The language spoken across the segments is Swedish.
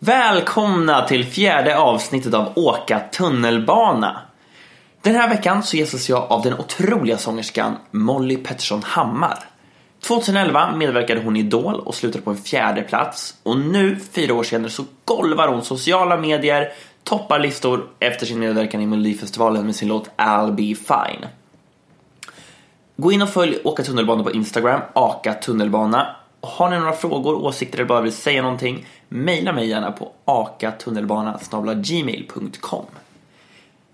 Välkomna till fjärde avsnittet av Åka tunnelbana. Den här veckan så gästas jag av den otroliga sångerskan Molly Pettersson Hammar. 2011 medverkade hon i Idol och slutade på en fjärde plats och nu, fyra år senare, så golvar hon sociala medier, toppar listor efter sin medverkan i Melodifestivalen med sin låt I'll be fine. Gå in och följ Åka tunnelbana på Instagram, Aka tunnelbana. Och Har ni några frågor, åsikter eller bara vill säga någonting, mejla mig gärna på akatunnelbana.gmail.com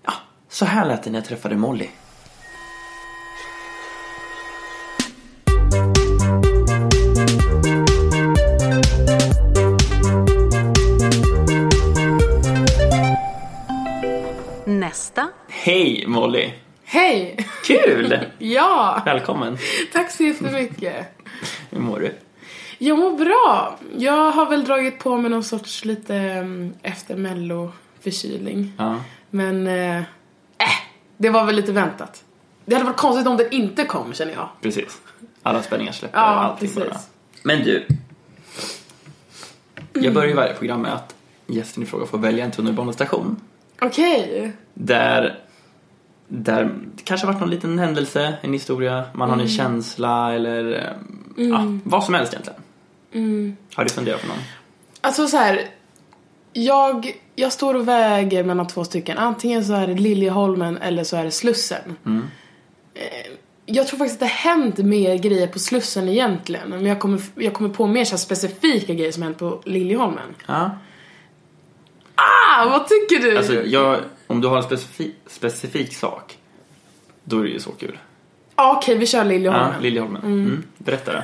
Ja, så här lät det när jag träffade Molly. Nästa. Hej Molly! Hej! Kul! Ja, Välkommen! tack så jättemycket. Hur mår du? Jag mår bra. Jag har väl dragit på mig någon sorts lite mm, efter mello förkylning. Ja. Men, eh, äh, det var väl lite väntat. Det hade varit konstigt om den inte kom känner jag. Precis. Alla spänningar släpper och Ja, allting precis. bara. Men du. Jag börjar ju varje program med att gästen i fråga får välja en tunnelbanestation. Okej. Där, där det kanske har varit någon liten händelse, en historia, man har en känsla eller eh, ja, vad som helst egentligen. Har du funderat på någon? Alltså så här. Jag, jag står och väger mellan två stycken. Antingen så är det Liljeholmen eller så är det Slussen. Eh, Jag tror faktiskt att det har hänt mer grejer på Slussen egentligen. Men jag kommer, jag kommer på mer så specifika grejer som hänt på Liljeholmen. Ja. Ah, vad tycker du? Alltså, jag, om du har en specifik, specifik sak, då är det ju så kul. Ja, Okej, vi kör Liljeholmen. Ja, Liljeholmen. Mm. Berätta det.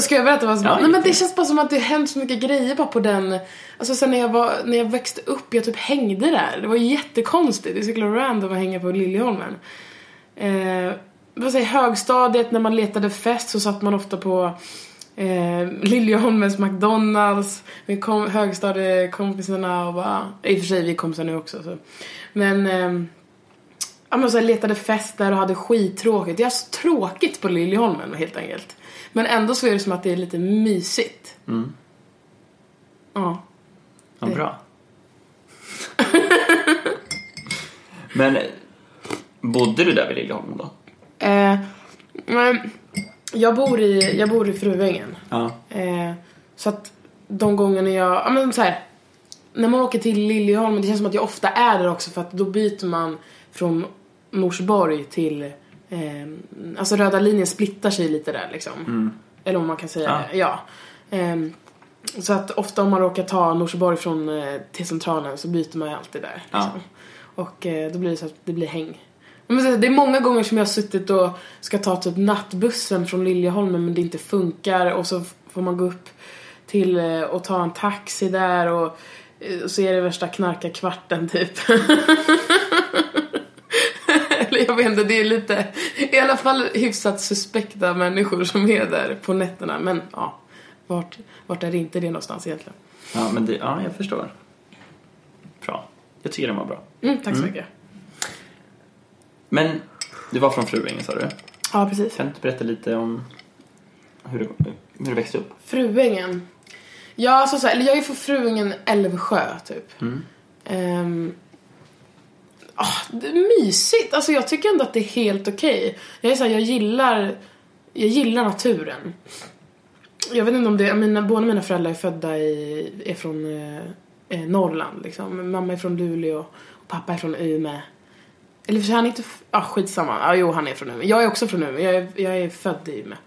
Ska jag berätta vad som Ja, Nej men det känns bara som att det hänt så mycket grejer bara på den Alltså sen när jag var, när jag växte upp, jag typ hängde där. Det var jättekonstigt. Det är så jäkla random att hänga på Liljeholmen. Eh, vad säger högstadiet när man letade fest så satt man ofta på eh, Liljeholmens McDonalds med kom, högstadiekompisarna och bara, i och för sig vi är kompisar nu också så. Men ehm, Ja men så letade fest där och hade skittråkigt. Jag har så tråkigt på Liljeholmen helt enkelt. Men ändå så är det som att det är lite mysigt. Mm. Ja. Ja, Det- bra. Men bodde du där vid Liljeholmen då? Eh, men jag bor i, jag bor i Fruängen. Ja. Eh, så att de gångerna jag, ja men så här. När man åker till Liljeholmen, det känns som att jag ofta är där också för att då byter man från Norsborg till, eh, alltså röda linjen splittar sig lite där liksom. Eller om man kan säga Ja. ja. Ehm, så att ofta om man råkar ta Norsborg från, eh, till centralen så byter man ju alltid där. Ja. Liksom. Och eh, då blir det så att det blir häng. Men det är många gånger som jag har suttit och ska ta typ nattbussen från Liljeholmen men det inte funkar och så får man gå upp till eh, och ta en taxi där och, eh, och så är det värsta knarkarkvarten typ. Inte, det är lite, i alla fall hyfsat suspekta människor som är där på nätterna. Men ja, vart, vart är det inte det någonstans egentligen? Ja, men det, ja, jag förstår. Bra. Jag tycker den var bra. Mm, tack så mycket. Men du var från Fruängen sa du? Ja, precis. Kan du berätta lite om hur du, hur du växte upp? Fruängen. Ja, så här, eller jag är från Fruängen Älvsjö, typ. Ehm, ah, det är mysigt. Alltså jag tycker ändå att det är helt okej. Jag är så här, jag gillar, jag gillar naturen. jag vet inte om det, mina, båda mina föräldrar är födda i, är från eh, eh, Norrland liksom. Mamma är från Luleå och pappa är från Umeå. Eller för sig, han är inte, ja ah, skitsamma. Ja, jo han är från Umeå. Jag är också från Umeå. Jag är, jag är född i Umeå.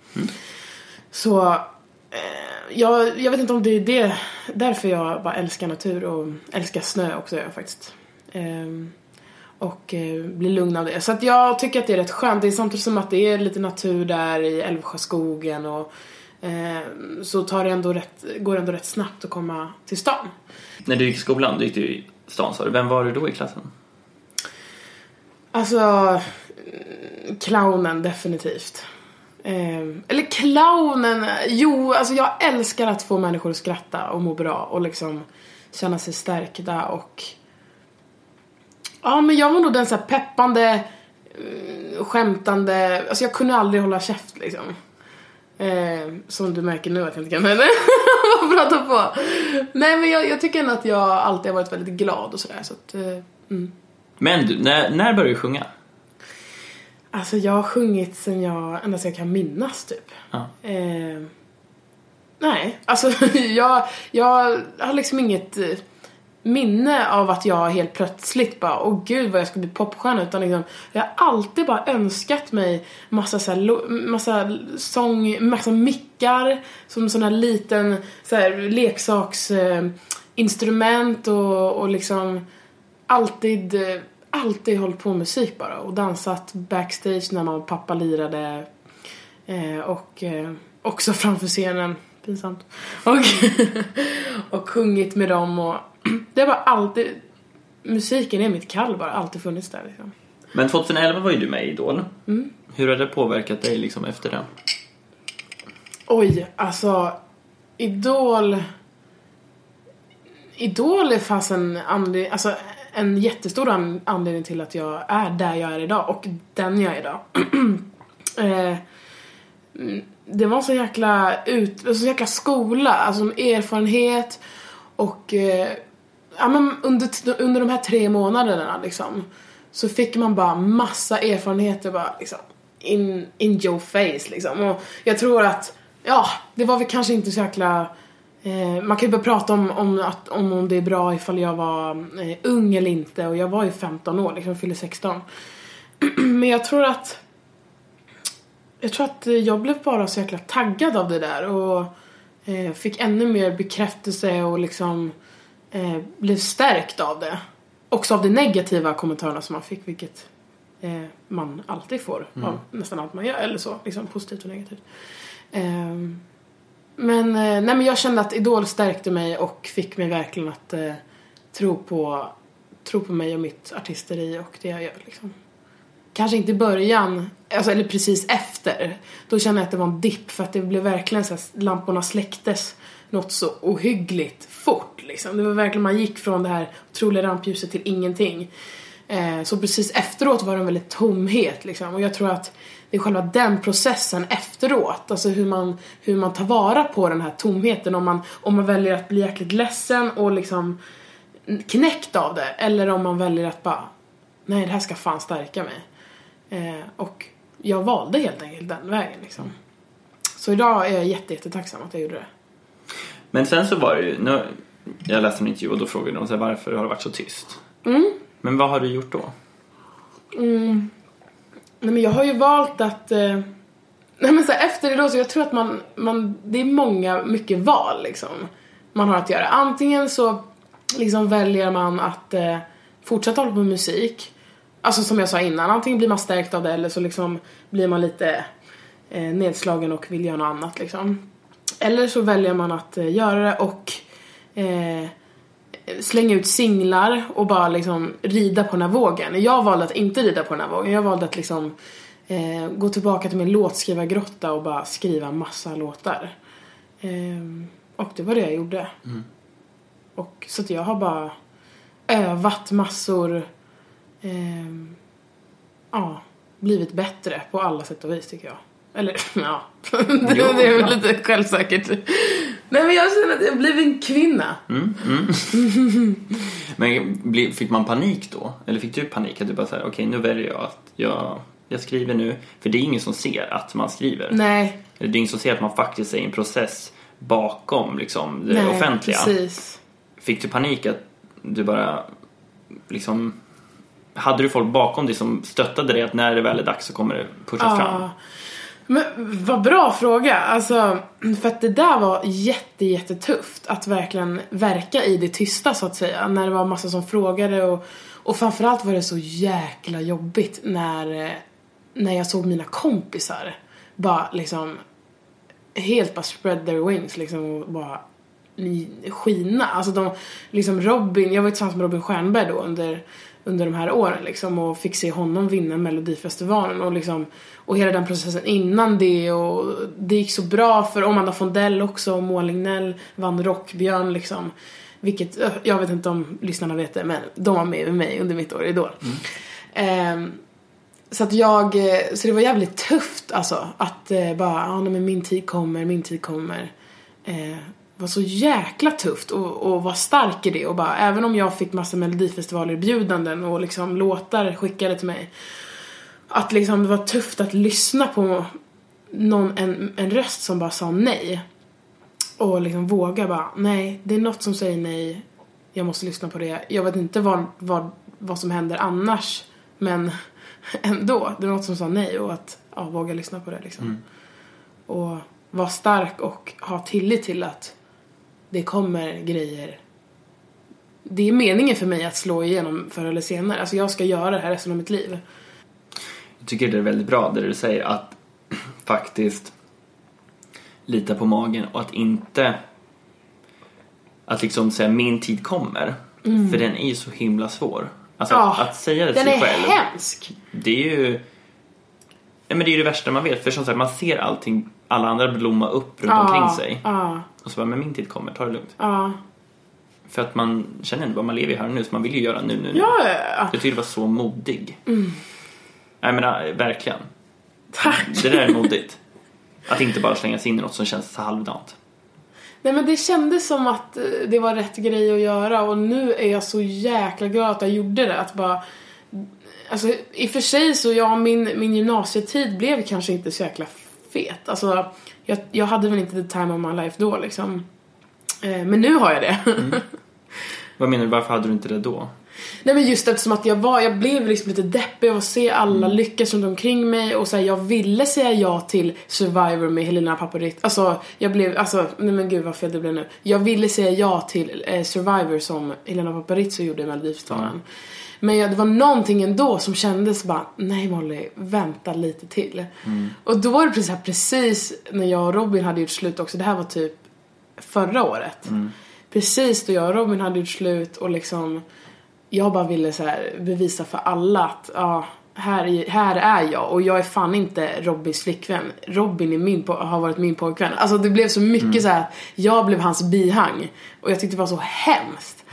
Så, eh, jag, jag vet inte om det är det, därför jag bara älskar natur och älskar snö också jag faktiskt. Ehm, och eh, blir lugn av det. Så att jag tycker att det är rätt skönt. Det är samtidigt som att det är lite natur där i Älvsjöskogen och eh, så tar det ändå rätt, går det ändå rätt snabbt att komma till stan. När du gick i skolan, du gick du i stan sa du. Vem var du då i klassen? Alltså, mm, clownen definitivt. Eh, eller clownen, jo, alltså jag älskar att få människor att skratta och må bra och liksom känna sig stärkta och Ja, men jag var nog den så här peppande, eh, skämtande, alltså jag kunde aldrig hålla käft liksom. Eh, som du märker nu att jag inte kan heller prata på. Nej men jag, jag, tycker ändå att jag alltid har varit väldigt glad och sådär så att, eh, mm. Men du, när, när började du sjunga? Alltså jag har sjungit sen jag, ända sedan jag kan minnas typ. Ja. Eh, nej, alltså jag, jag har liksom inget eh, minne av att jag helt plötsligt bara, åh gud vad jag ska bli popstjärna utan liksom, jag har alltid bara önskat mig massa så här, massa sång, massa mickar som sån här liten så här, leksaksinstrument eh, och, och liksom alltid, alltid hållit på med musik bara och dansat backstage när mamma och pappa lirade eh, och eh, också framför scenen pinsamt. Och, och sjungit med dem och det har bara alltid, musiken är mitt kall bara, alltid funnits där liksom. Men 2011 var ju du med i Idol. Mm. Hur har det påverkat dig liksom efter det? Oj, alltså Idol Idol är fast en anledning, alltså en jättestor anledning till att jag är där jag är idag och den jag är idag. eh, det var så jäkla ut, så jäkla skola, alltså erfarenhet och eh, ja, men under, under de här tre månaderna liksom så fick man bara massa erfarenheter bara liksom in, in your face liksom. Och jag tror att, ja, det var väl kanske inte så jäkla eh, man kan ju börja prata om, om, att, om, om det är bra ifall jag var eh, ung eller inte och jag var ju 15 år, liksom, fyllde 16. Men jag tror att jag tror att jag blev bara så jäkla taggad av det där och eh, fick ännu mer bekräftelse och liksom eh, blev stärkt av det. Också av de negativa kommentarerna som man fick, vilket eh, man alltid får mm. av nästan allt man gör, eller så, liksom positivt och negativt. Ehm, men, eh, nej men jag kände att Idol stärkte mig och fick mig verkligen att eh, tro på tro på mig och mitt artisteri och det jag gör liksom kanske inte i början, alltså, eller precis efter. Då kände jag att det var en dipp för att det blev verkligen så att lamporna släcktes något så ohyggligt fort liksom. Det var verkligen, man gick från det här otroliga rampljuset till ingenting. Eh, så precis efteråt var det en väldigt tomhet liksom. Och jag tror att det är själva den processen efteråt, alltså hur man, hur man tar vara på den här tomheten. Om man, om man väljer att bli jäkligt ledsen och liksom knäckt av det. Eller om man väljer att bara, nej det här ska fan stärka mig. Eh, och jag valde helt enkelt den vägen liksom. Så idag är jag jätte, jättetacksam att jag gjorde det. Men sen så var det ju, nu, jag läste en intervju och då frågade de så här, varför har du varit så tyst? Mm. Men vad har du gjort då? Mm. Nej men jag har ju valt att eh, Nej men så här, efter det då så jag tror att man, man, det är många, mycket val liksom. Man har att göra. Antingen så liksom väljer man att eh, fortsätta hålla på med musik. Alltså som jag sa innan, antingen blir man stärkt av det eller så liksom blir man lite eh, nedslagen och vill göra något annat liksom. Eller så väljer man att eh, göra det och eh, slänga ut singlar och bara liksom rida på den här vågen. Jag valde att inte rida på den här vågen. Jag valde att liksom eh, gå tillbaka till min låtskrivargrotta och bara skriva massa låtar. Eh, och det var det jag gjorde. Mm. Och så att jag har bara övat massor eh, ja, blivit bättre på alla sätt och vis tycker jag. Eller ja, det, är väl lite självsäkert. Nej men jag känner att jag blivit en kvinna. Mm, mm. men fick man panik då? Eller fick du panik att du bara säger okej okay, nu väljer jag att jag jag skriver nu. För det är ingen som ser att man skriver. Nej, Det är ingen som ser att man faktiskt är i en process bakom liksom, det nej, offentliga. precis. Fick du panik att du bara liksom hade du folk bakom dig som stöttade dig att när det väl är dags så kommer det pushas fram? Men vad bra fråga. Alltså, för att det där var jätte, jättetufft att verkligen verka i det tysta så att säga. När det var massa som frågade och, och framförallt var det så jäkla jobbigt när, när jag såg mina kompisar bara liksom helt bara spread their wings liksom och bara skina. Alltså de, liksom Robin, jag var tillsammans med Robin Stjernberg då under, under de här åren liksom och fick se honom vinna Melodifestivalen och liksom och hela den processen innan det och det gick så bra för Amanda Fondell också och Moa Lignell vann Rockbjörn liksom. Vilket, ö, jag vet inte om lyssnarna vet det men de var med med mig under mitt år i Idol. Ehm, så att jag, eh, så det var jävligt tufft alltså att eh, bara, ja nej, men min tid kommer, min tid kommer. Eh, var så jäkla tufft och, och vara stark i det och bara, även om jag fick massa melodifestivaler-erbjudanden och liksom låtar skickade till mig. Att liksom det var tufft att lyssna på någon, en, en röst som bara sa nej. Och liksom våga bara, nej, det är något som säger nej. Jag måste lyssna på det. Jag vet inte vad, vad, vad som händer annars. Men ändå, det är något som sa nej och att ja, våga lyssna på det liksom. Och vara stark och ha tillit till att det kommer grejer. Det är meningen för mig att slå igenom förr eller senare. Alltså jag ska göra det här resten av mitt liv. Jag tycker det är väldigt bra det du säger att faktiskt lita på magen och att inte att liksom säga min tid kommer. För den är ju så himla svår. Alltså Mm. Ja, att säga det till Den sig är själv. hemsk. Det är ju Nej, men det är ju det värsta man vet. För som sagt, man ser allting, alla andra blomma upp runt omkring sig. Ja, Och så bara, men min tid kommer, ta det lugnt. ja. För att man känner ändå bara, man lever ju här och nu, så man vill ju göra nu, nu, nu. Ja, ja, ja. Jag tycker det var så modig. Nej men äh, verkligen. Tack. Det där är modigt. Att inte bara slänga sig in i något som känns så halvdant. Nej men det kändes som att eh, det var rätt grej att göra och nu är jag så jäkla glad att jag gjorde det. Att bara... Alltså i och för sig så ja, min, min gymnasietid blev kanske inte så jäkla fet. Alltså jag, jag hade väl inte the time of my life då liksom. Eh, men nu har jag det. Vad menar du, varför hade du inte det då? Nej men just eftersom att jag var, jag blev liksom lite deppig av att se alla Mm. lyckas runt omkring mig och så här, jag ville säga ja till Survivor med Helena Paparit. Alltså jag blev, alltså nej men gud vad fel det blev nu. Jag ville säga ja till eh, Survivor som Helena Paparizou gjorde i Melodifestivalen. Men jag, det var någonting ändå som kändes bara, nej Molly, vänta lite till. Och då var det precis, här, precis när jag och Robin hade gjort slut också, det här var typ förra året. Precis då jag och Robin hade gjort slut och liksom jag bara ville så här bevisa för alla att ja, här, är- här är jag och jag är fan inte Robins flickvän. Robin är min, har varit min pojkvän. Alltså det blev så mycket så här. jag blev hans bihang. Och jag tyckte det var så hemskt.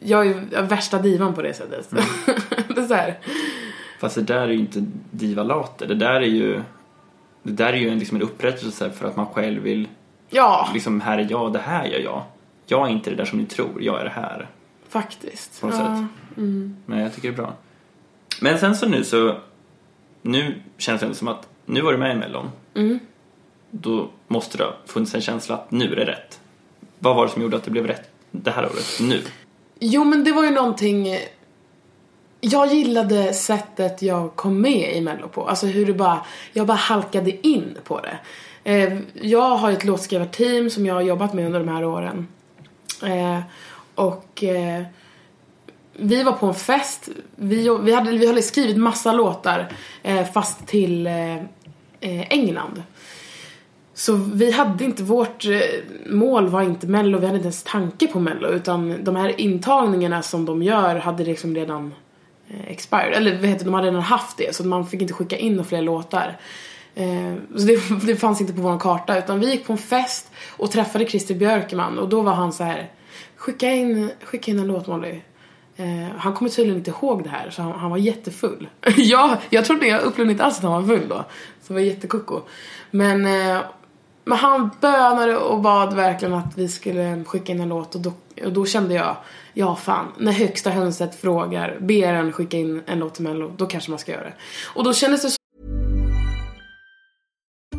Jag är värsta divan på det sättet. det är så här. Fast det där är ju inte divalater. Det där är ju det där är ju en, liksom en upprättelse för att man själv vill Ja, liksom, här är jag, det här gör jag. Jag är inte det där som ni tror, jag är det här. Faktiskt. På något ja. sätt. Men jag tycker det är bra. Men sen så nu så, nu känns det som att nu var du med i Mellon. Mm. Då måste det ha funnits en känsla att nu är det rätt. Vad var det som gjorde att det blev rätt det här året, nu? Jo men det var ju någonting Jag gillade sättet jag kom med i mello på, alltså hur det bara, jag bara halkade in på det. Eh, jag har ett låtskrivarteam som jag har jobbat med under de här åren. Eh, och eh, vi var på en fest, vi, vi, hade, vi hade skrivit massa låtar eh, fast till eh, eh England. Så vi hade inte, vårt eh, mål var inte mello, vi hade inte ens tanke på mello utan de här intagningarna som de gör hade liksom redan eh, expired, eller vad heter det, de hade redan haft det så man fick inte skicka in några fler låtar. Så det, det fanns inte på vår karta utan vi gick på en fest och träffade Christer Björkman. Och då var han så här skicka in, skicka in en låt Molly. Eh, han kommer tydligen inte ihåg det här så han, han var jättefull. ja, jag trodde, jag upplevde inte alls att han var full då. Så det var jättekoko. Men, eh, men han bönade och bad verkligen att vi skulle skicka in en låt och då, och då kände jag, ja fan, när högsta hönset frågar, ber en skicka in en låt till mello, då kanske man ska göra det. Och då kändes det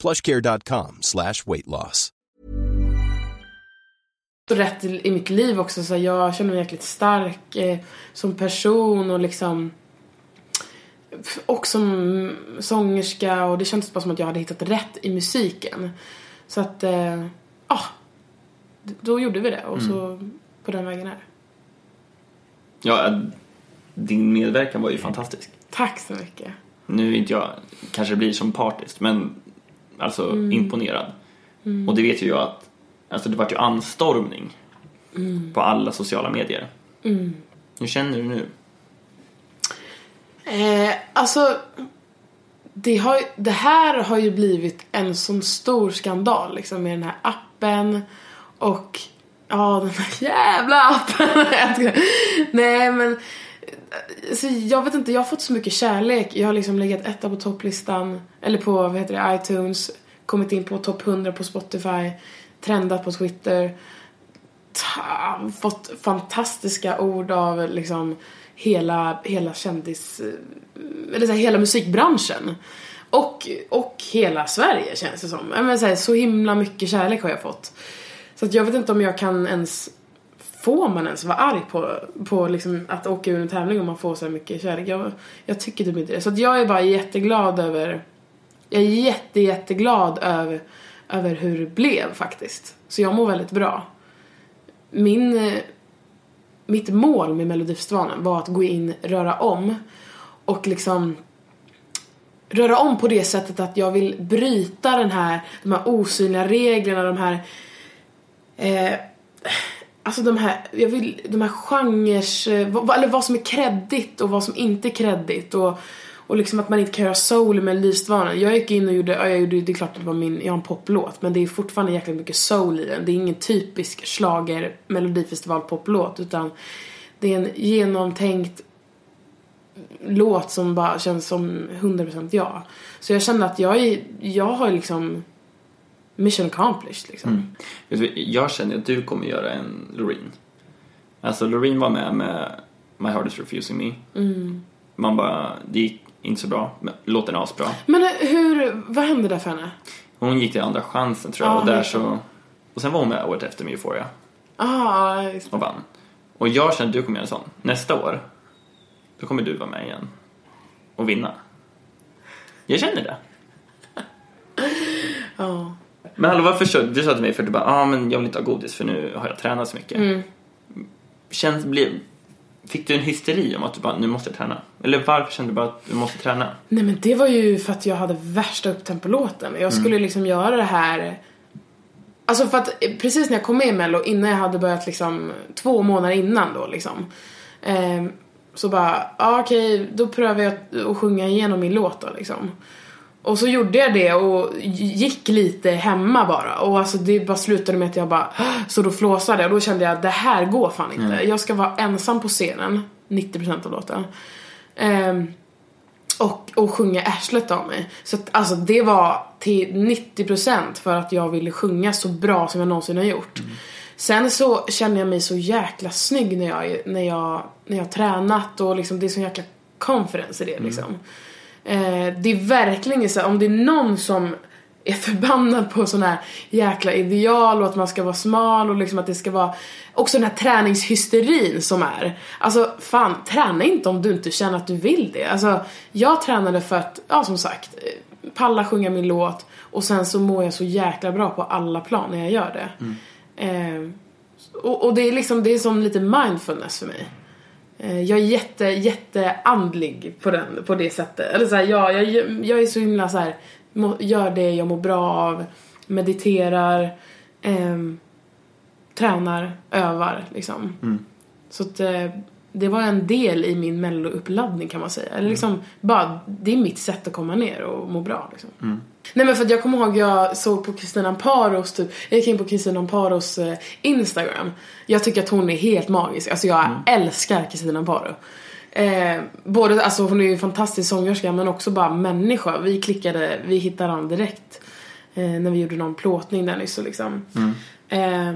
plushcare.com slash weight loss. rätt i, i mitt liv också så jag känner mig jäkligt stark eh, som person och liksom och som sångerska och det kändes bara som att jag hade hittat rätt i musiken. Så att, eh, ja. d- då gjorde vi det och så på den vägen är det. Ja, din medverkan var ju fantastisk. Tack så mycket. Nu är inte jag, kanske blir som partisk, men alltså imponerad. Och det vet ju jag att, alltså det vart ju anstormning på alla sociala medier. Hur känner du nu? Eh, alltså, det, har, det här har ju blivit en sån stor skandal liksom med den här appen och ja, den här jävla appen. Nej men, alltså, jag vet inte, jag har fått så mycket kärlek. Jag har liksom legat etta på topplistan, eller på vad heter det, iTunes, kommit in på topp 100 på Spotify, trendat på Twitter ta, fått fantastiska ord av liksom hela, hela kändis... Eller så här, hela musikbranschen. Och, och hela Sverige känns det som. Men så, här, så himla mycket kärlek har jag fått. Så att jag vet inte om jag kan ens... Får man ens vara arg på, på liksom att åka ur en tävling om man får så här mycket kärlek? Jag, jag tycker typ inte det. Så att jag är bara jätteglad över... Jag är jätte, jätteglad över, över hur det blev faktiskt. Så jag mår väldigt bra min, mitt mål med Melodifestivalen var att gå in, röra om och liksom röra om på det sättet att jag vill bryta den här, de här osynliga reglerna, de här eh, Alltså de här, jag vill, de här genres, eh, vad, eller vad som är kreddigt och vad som inte är kreddigt och, och liksom att man inte kan göra soul i Melodifestivalen. Jag gick in och gjorde, ja, jag gjorde, det är klart att det var min, jag har en poplåt men det är fortfarande jäkligt mycket soul i den. Det är ingen typisk slager Melodifestival poplåt utan det är en genomtänkt låt som bara känns som 100% jag. Så jag kände att jag, är, jag har liksom mission accomplished liksom. Du, jag känner att du kommer göra en Loreen. Alltså Loreen var med med My Heart Is Refusing Me. Man bara, det gick inte så bra, men låten är asbra. Men eh, hur, vad hände där för henne? Hon gick till andra chansen tror jag Ja, och där så... Och sen var hon med året efter med Euphoria Ah, just och vann. Och jag känner att du kommer göra en sån. Nästa år, då kommer du vara med igen och vinna. Jag känner det. Ja. Men hallå, varför så? Du sa till mig för att du bara, ah, men jag vill inte ha godis för nu har jag tränat så mycket. Mm. Känns, blev, fick du en hysteri om att du bara, nu måste jag träna? Eller varför kände du bara att du måste träna? Nej men det var ju för att jag hade värsta upptempolåten. Jag skulle liksom göra det här Alltså för att eh, precis när jag kom med i mello, innan jag hade börjat liksom, två månader innan då liksom. ehm, så bara, ja okej, då prövar jag att- att sjunga igenom min låt då liksom. Och så gjorde jag det och gick lite hemma bara. Och alltså det bara slutade med att jag bara så då flåsade jag och då kände jag att det här går fan inte. Jag ska vara ensam på scenen, 90% av låten. Ehm, och, och sjunga arslet av mig. Så att, alltså det var till 90% för att jag ville sjunga så bra som jag någonsin har gjort. Sen så känner jag mig så jäkla snygg när jag, när jag, när jag har tränat och liksom det är så jäkla confidence i det liksom. Eh, det är verkligen så här, om det är någon som är förbannad på sån här jäkla ideal och att man ska vara smal och liksom att det ska vara också den här träningshysterin som är. Alltså fan, träna inte om du inte känner att du vill det. Alltså jag tränade för att, ja som sagt, eh, palla sjunga min låt och sen så mår jag så jäkla bra på alla plan när jag gör det. Eh, och, och det är liksom, det är som lite mindfulness för mig. Eh, Jag är jätte, jätte andlig på, den, på det sättet. Eller så här, ja, jag, jag är så himla så här, må, gör det jag mår bra av, mediterar, ehm, tränar, övar liksom. Så att eh, det var en del i min mellouppladdning kan man säga. Eller liksom, bara, det är mitt sätt att komma ner och må bra liksom. Nej men för att jag kommer ihåg jag såg på Kristina Amparos typ, jag gick in på Kristina Amparos eh, Instagram. Jag tycker att hon är helt magisk, alltså jag älskar Kristina Amparo. Eh, både, alltså hon är ju en fantastisk sångerska men också bara människa. Vi klickade, vi hittade han direkt. Eh, när vi gjorde någon plåtning där nyss och liksom. Eh,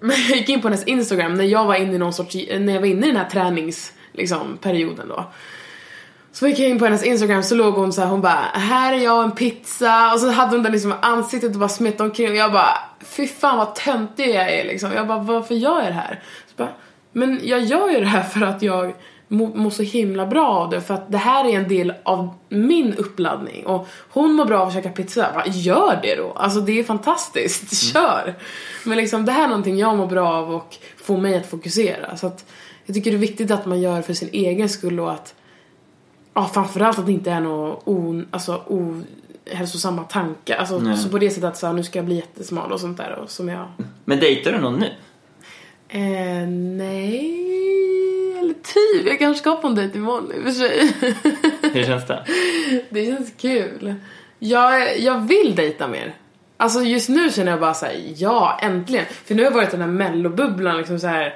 men jag gick in på hennes Instagram när jag var inne i någon sorts, när jag var inne i den här träningsperioden liksom, perioden då. Så gick jag in på hennes Instagram så låg hon så här, hon bara här är jag en pizza och så hade hon den liksom i ansiktet och bara smet omkring och jag bara fy fan vad töntig jag är liksom. Jag bara varför gör jag det här? Så bara, men jag gör ju det här för att jag mår mår så himla bra av det för att det här är en del av min uppladdning och hon mår bra av att käka pizza. Bara, gör det då! Alltså det är fantastiskt, kör! Men liksom det här är någonting jag mår bra av och får mig att fokusera så att jag tycker det är viktigt att man gör för sin egen skull och att Ja, framförallt att det inte är några o, alltså, ohälsosamma tankar. Alltså, Nej. så på det sättet att så här, nu ska jag bli jättesmal och sånt där. Och, som jag... Men dejtar du någon nu? Eh, nej, typ. Jag kanske ska på en dejt imorgon i och för sig. Hur känns det? det känns kul. Jag, jag vill dejta mer. Alltså just nu känner jag bara så här, ja äntligen. För nu har jag varit i den här mellobubblan liksom så här.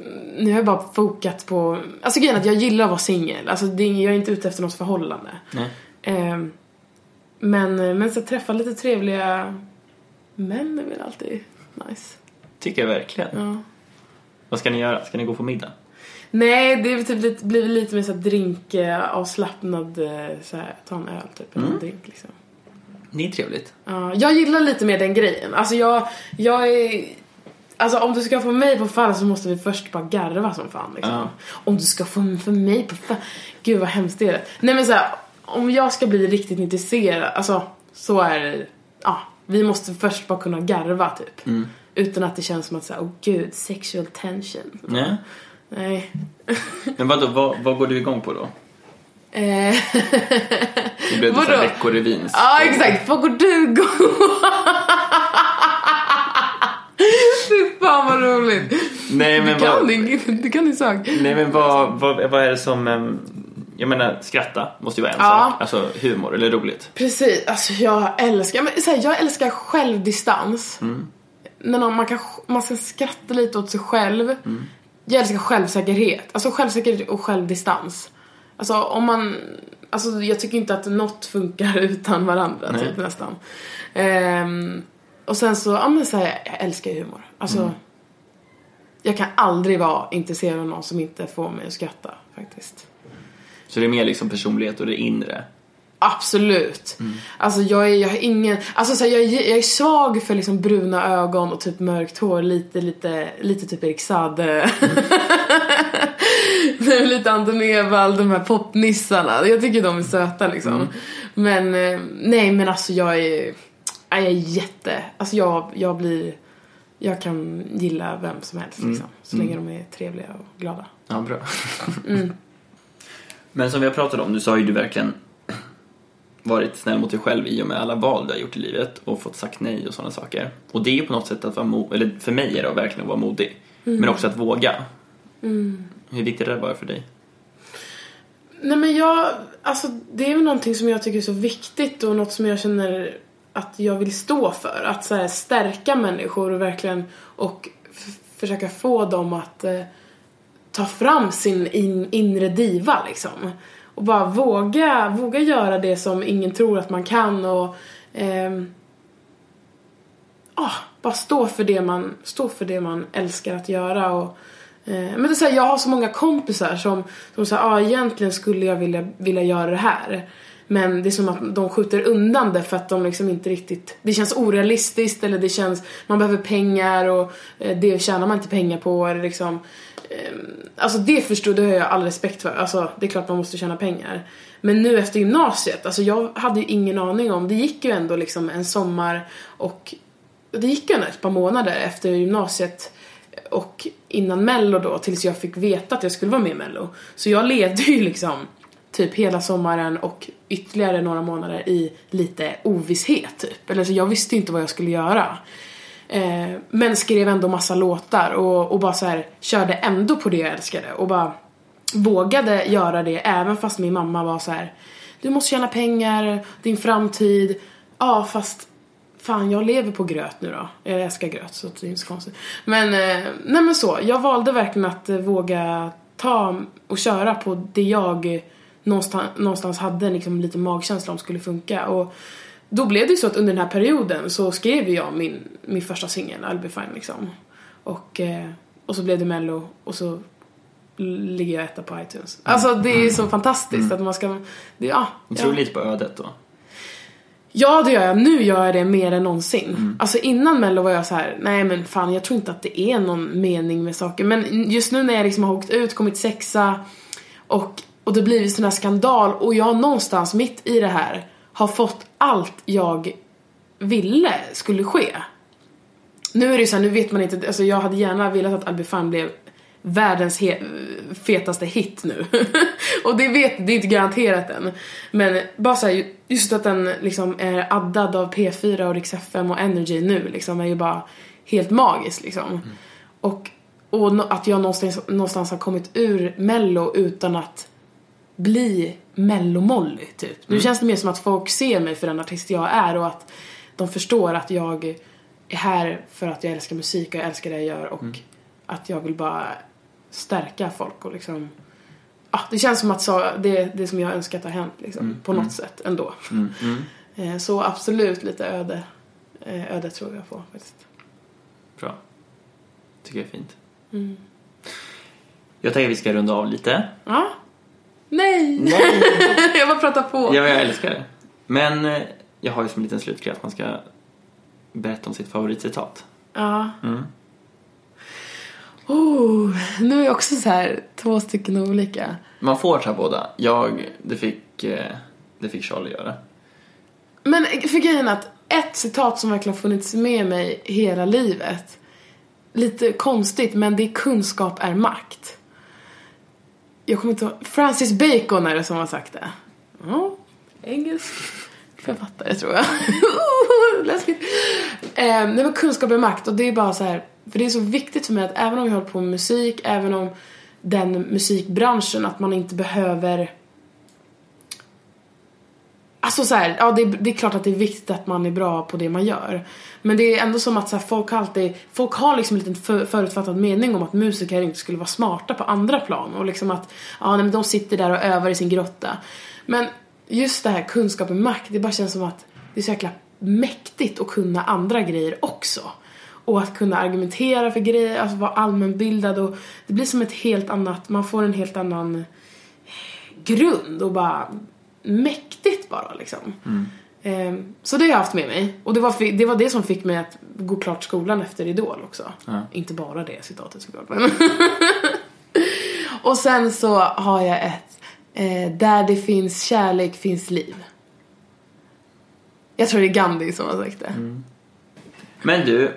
mm, Nu har jag bara fokat på, alltså grejen att jag gillar att vara singel. Alltså det, jag är inte ute efter något förhållande. Ehm, men, men så träffa lite trevliga män är väl alltid nice. Tycker jag verkligen. Ja. Vad ska ni göra? Ska ni gå på middag? Nej, det är typ lite, blir lite mer så här drink, eh, avslappnad, eh, så här, ta en öl typ, eller en drink liksom. Det är trevligt. Ja, jag gillar lite mer den grejen. Alltså jag, jag är... Alltså om du ska få mig på fall så måste vi först bara garva som fan liksom. Ja. Om du ska få för mig på fall... Gud vad hemskt det är. Nej men så här, om jag ska bli riktigt intresserad, alltså så är det... Ja, vi måste först bara kunna garva typ. Mm. Utan att det känns som att säga, oh gud, sexual tension. Nej. Nej. Men vadå, vad, vad går du igång på då? Eh, Det blev Vadå? såhär veckorevyn. Ja exakt, vad går du igång Fy fan vad roligt. Nej men du, kan vad, din, du kan din sak. nej, men vad, vad, vad är det som... Jag menar, skratta måste ju vara en Ja. sak. Alltså humor, eller roligt. Precis, alltså jag älskar, men så här, jag älskar självdistans. Men om man, kan, man ska skratta lite åt sig själv. Jag älskar självsäkerhet. Alltså självsäkerhet och självdistans. Alltså om man, alltså jag tycker inte att något funkar utan varandra Nej. typ nästan. Ehm, och sen så, ja men så här, jag älskar humor. Alltså jag kan aldrig vara intresserad av någon som inte får mig att skratta faktiskt. Så det är mer liksom personlighet och det inre. Absolut. Alltså jag, är, jag har ingen, alltså så här, jag, är, jag är svag för liksom bruna ögon och typ mörkt hår, lite, lite, lite typ Erik Saade. Är lite Anton Ewald, de här popnissarna. Jag tycker de är söta liksom. Men eh, nej men alltså jag är, ja, jag är jätte, alltså jag, jag blir, jag kan gilla vem som helst liksom. Så länge de är trevliga och glada. Ja, bra. Men som vi har pratat om, nu har ju du verkligen varit snäll mot dig själv i och med alla val du har gjort i livet och fått sagt nej och sådana saker. Och det är på något sätt att vara modig, eller för mig är det verkligen att vara modig. Men också att våga. Hur viktigt är det var för dig? Nej men jag, alltså det är väl någonting som jag tycker är så viktigt och något som jag känner att jag vill stå för. Att så stärka människor och verkligen och försöka få dem att eh, ta fram sin in, inre diva liksom och bara våga, våga göra det som ingen tror att man kan och eh, ah, bara stå för det man, stå för det man älskar att göra och eh, men det är så här, jag har så många kompisar som, som säger ah, egentligen skulle jag vilja, vilja göra det här. Men det är som att de skjuter undan det för att de liksom inte riktigt, det känns orealistiskt eller det känns, man behöver pengar och eh, det tjänar man inte pengar på eller liksom eh, Alltså det förstod, det har jag all respekt för. Alltså det är klart man måste tjäna pengar. Men nu efter gymnasiet, alltså jag hade ju ingen aning om, det gick ju ändå liksom en sommar och det gick ju ändå ett par månader efter gymnasiet och innan mello då tills jag fick veta att jag skulle vara med i mello. Så jag levde ju liksom typ hela sommaren och ytterligare några månader i lite ovisshet typ. Eller så jag visste inte vad jag skulle göra. Eh, men skrev ändå massa låtar och, och bara så här körde ändå på det jag älskade och bara vågade göra det även fast min mamma var så här du måste tjäna pengar, din framtid. Ja fast fan jag lever på gröt nu då. Jag älskar gröt så det är inte så konstigt. Men eh, nej men så, jag valde verkligen att eh, våga ta och köra på det jag någonstans, någonstans hade liksom lite magkänsla om skulle funka. Och då blev det ju så att under den här perioden så skrev jag min, min första singel, I'll be fine liksom. Och, eh, och så blev det mello och så ligger jag etta på iTunes. Alltså det är ju så fantastiskt att man ska, det, ja. Jag tror ja. lite på ödet då. Ja det gör jag, nu gör jag det mer än någonsin. Alltså innan mello var jag så här: nej men fan jag tror inte att det är någon mening med saker. Men just nu när jag liksom har åkt ut, kommit sexa och, och det blivit sån här skandal och jag någonstans mitt i det här har fått allt jag ville skulle ske. Nu är det ju så här, nu vet man inte, alltså jag hade gärna velat att Albifan blev världens fetaste hit nu. och det vet, det är inte garanterat än. Men bara så här, just att den liksom är addad av P4 och Rix FM och Energy nu liksom är ju bara helt magiskt liksom. Och, och no- att jag någonstans, någonstans har kommit ur mello utan att bli mellomolly typ. Nu känns det mer som att folk ser mig för den artist jag är och att de förstår att jag är här för att jag älskar musik och jag älskar det jag gör och att jag vill bara stärka folk och liksom Ja, det känns som att så, det, det som jag önskat har hänt liksom, på något sätt ändå. Eh, Så absolut lite öde, eh, öde tror jag på faktiskt. Bra. Tycker jag är fint. Jag tänker att vi ska runda av lite. Ja. Nej! jag bara pratar på. Ja, jag älskar det. Men eh, jag har ju som en liten slutgrej att man ska berätta om sitt favoritcitat. Ja. Oh, nu är jag också så här två stycken olika. Man får ta båda. Jag, det fick, eh, det fick Charlie göra. Men för grejen att ett citat som verkligen funnits med mig hela livet. Lite konstigt men det är kunskap är makt. Jag kommer inte ihåg, Francis Bacon är det som har sagt det. Ja, engelsk författare tror jag. Läskigt. Eh, nej men kunskap är makt och det är bara så här, för det är så viktigt för mig att även om jag håller på med musik, även om den musikbranschen, att man inte behöver Alltså så här, ja det är, det är klart att det är viktigt att man är bra på det man gör. Men det är ändå som att så här, folk har alltid, folk har liksom en liten för, förutfattad mening om att musiker inte skulle vara smarta på andra plan. Och liksom att, ja nej, men de sitter där och övar i sin grotta. Men just det här kunskap och makt, det bara känns som att det är så jäkla mäktigt att kunna andra grejer också. Och att kunna argumentera för grejer, alltså vara allmänbildad och det blir som ett helt annat, man får en helt annan grund och bara mäktigt bara liksom. Ehm, så det har jag haft med mig. Och det var, det var det som fick mig att gå klart skolan efter Idol också. Inte bara det citatet såklart men. och sen så har jag ett eh, Där det finns kärlek finns liv. Jag tror det är Gandhi som har sagt det. Men du,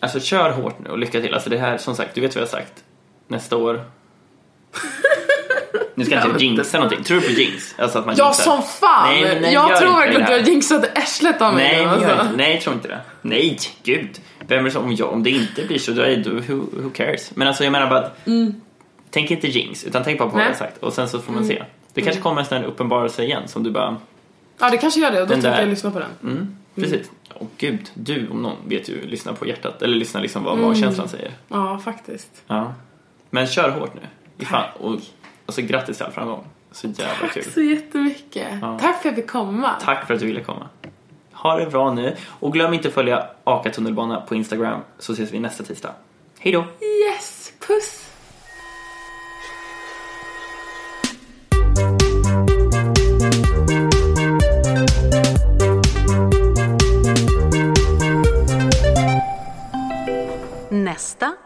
alltså kör hårt nu och lycka till. Alltså det här, som sagt, du vet vad jag har sagt. Nästa år. Nu ska jag inte jinxa någonting. Tror du på jinx? Alltså att man Ja jinxar. som fan! Nej, men nej, jag tror inte verkligen att du har jinxat arslet av mig Nej, alltså. inte. nej, jag tror inte det. Nej, gud. Vem är det som, om, jag, om det inte blir så, då är det, who, who cares? Men alltså jag menar bara att, tänk inte jinx, utan tänk bara på vad jag Mm. Nej. Mm. har sagt. Och sen så får man se. Det kanske kommer en sån här uppenbarelse igen som du bara, Ja det kanske gör det och då tänker jag lyssna på den. mm, precis. Åh gud, du om någon vet ju lyssna på hjärtat, eller lyssna liksom vad magkänslan säger. Ja faktiskt. Ja. Men kör hårt nu. Ifall, och alltså grattis till all framgång. Så jävla kul. Så jättemycket. Tack för att jag fick komma. Tack för att du ville komma. Ha det bra nu och glöm inte att följa Aka tunnelbana på Instagram så ses vi nästa tisdag. Hej då! Yes, puss! Nästa.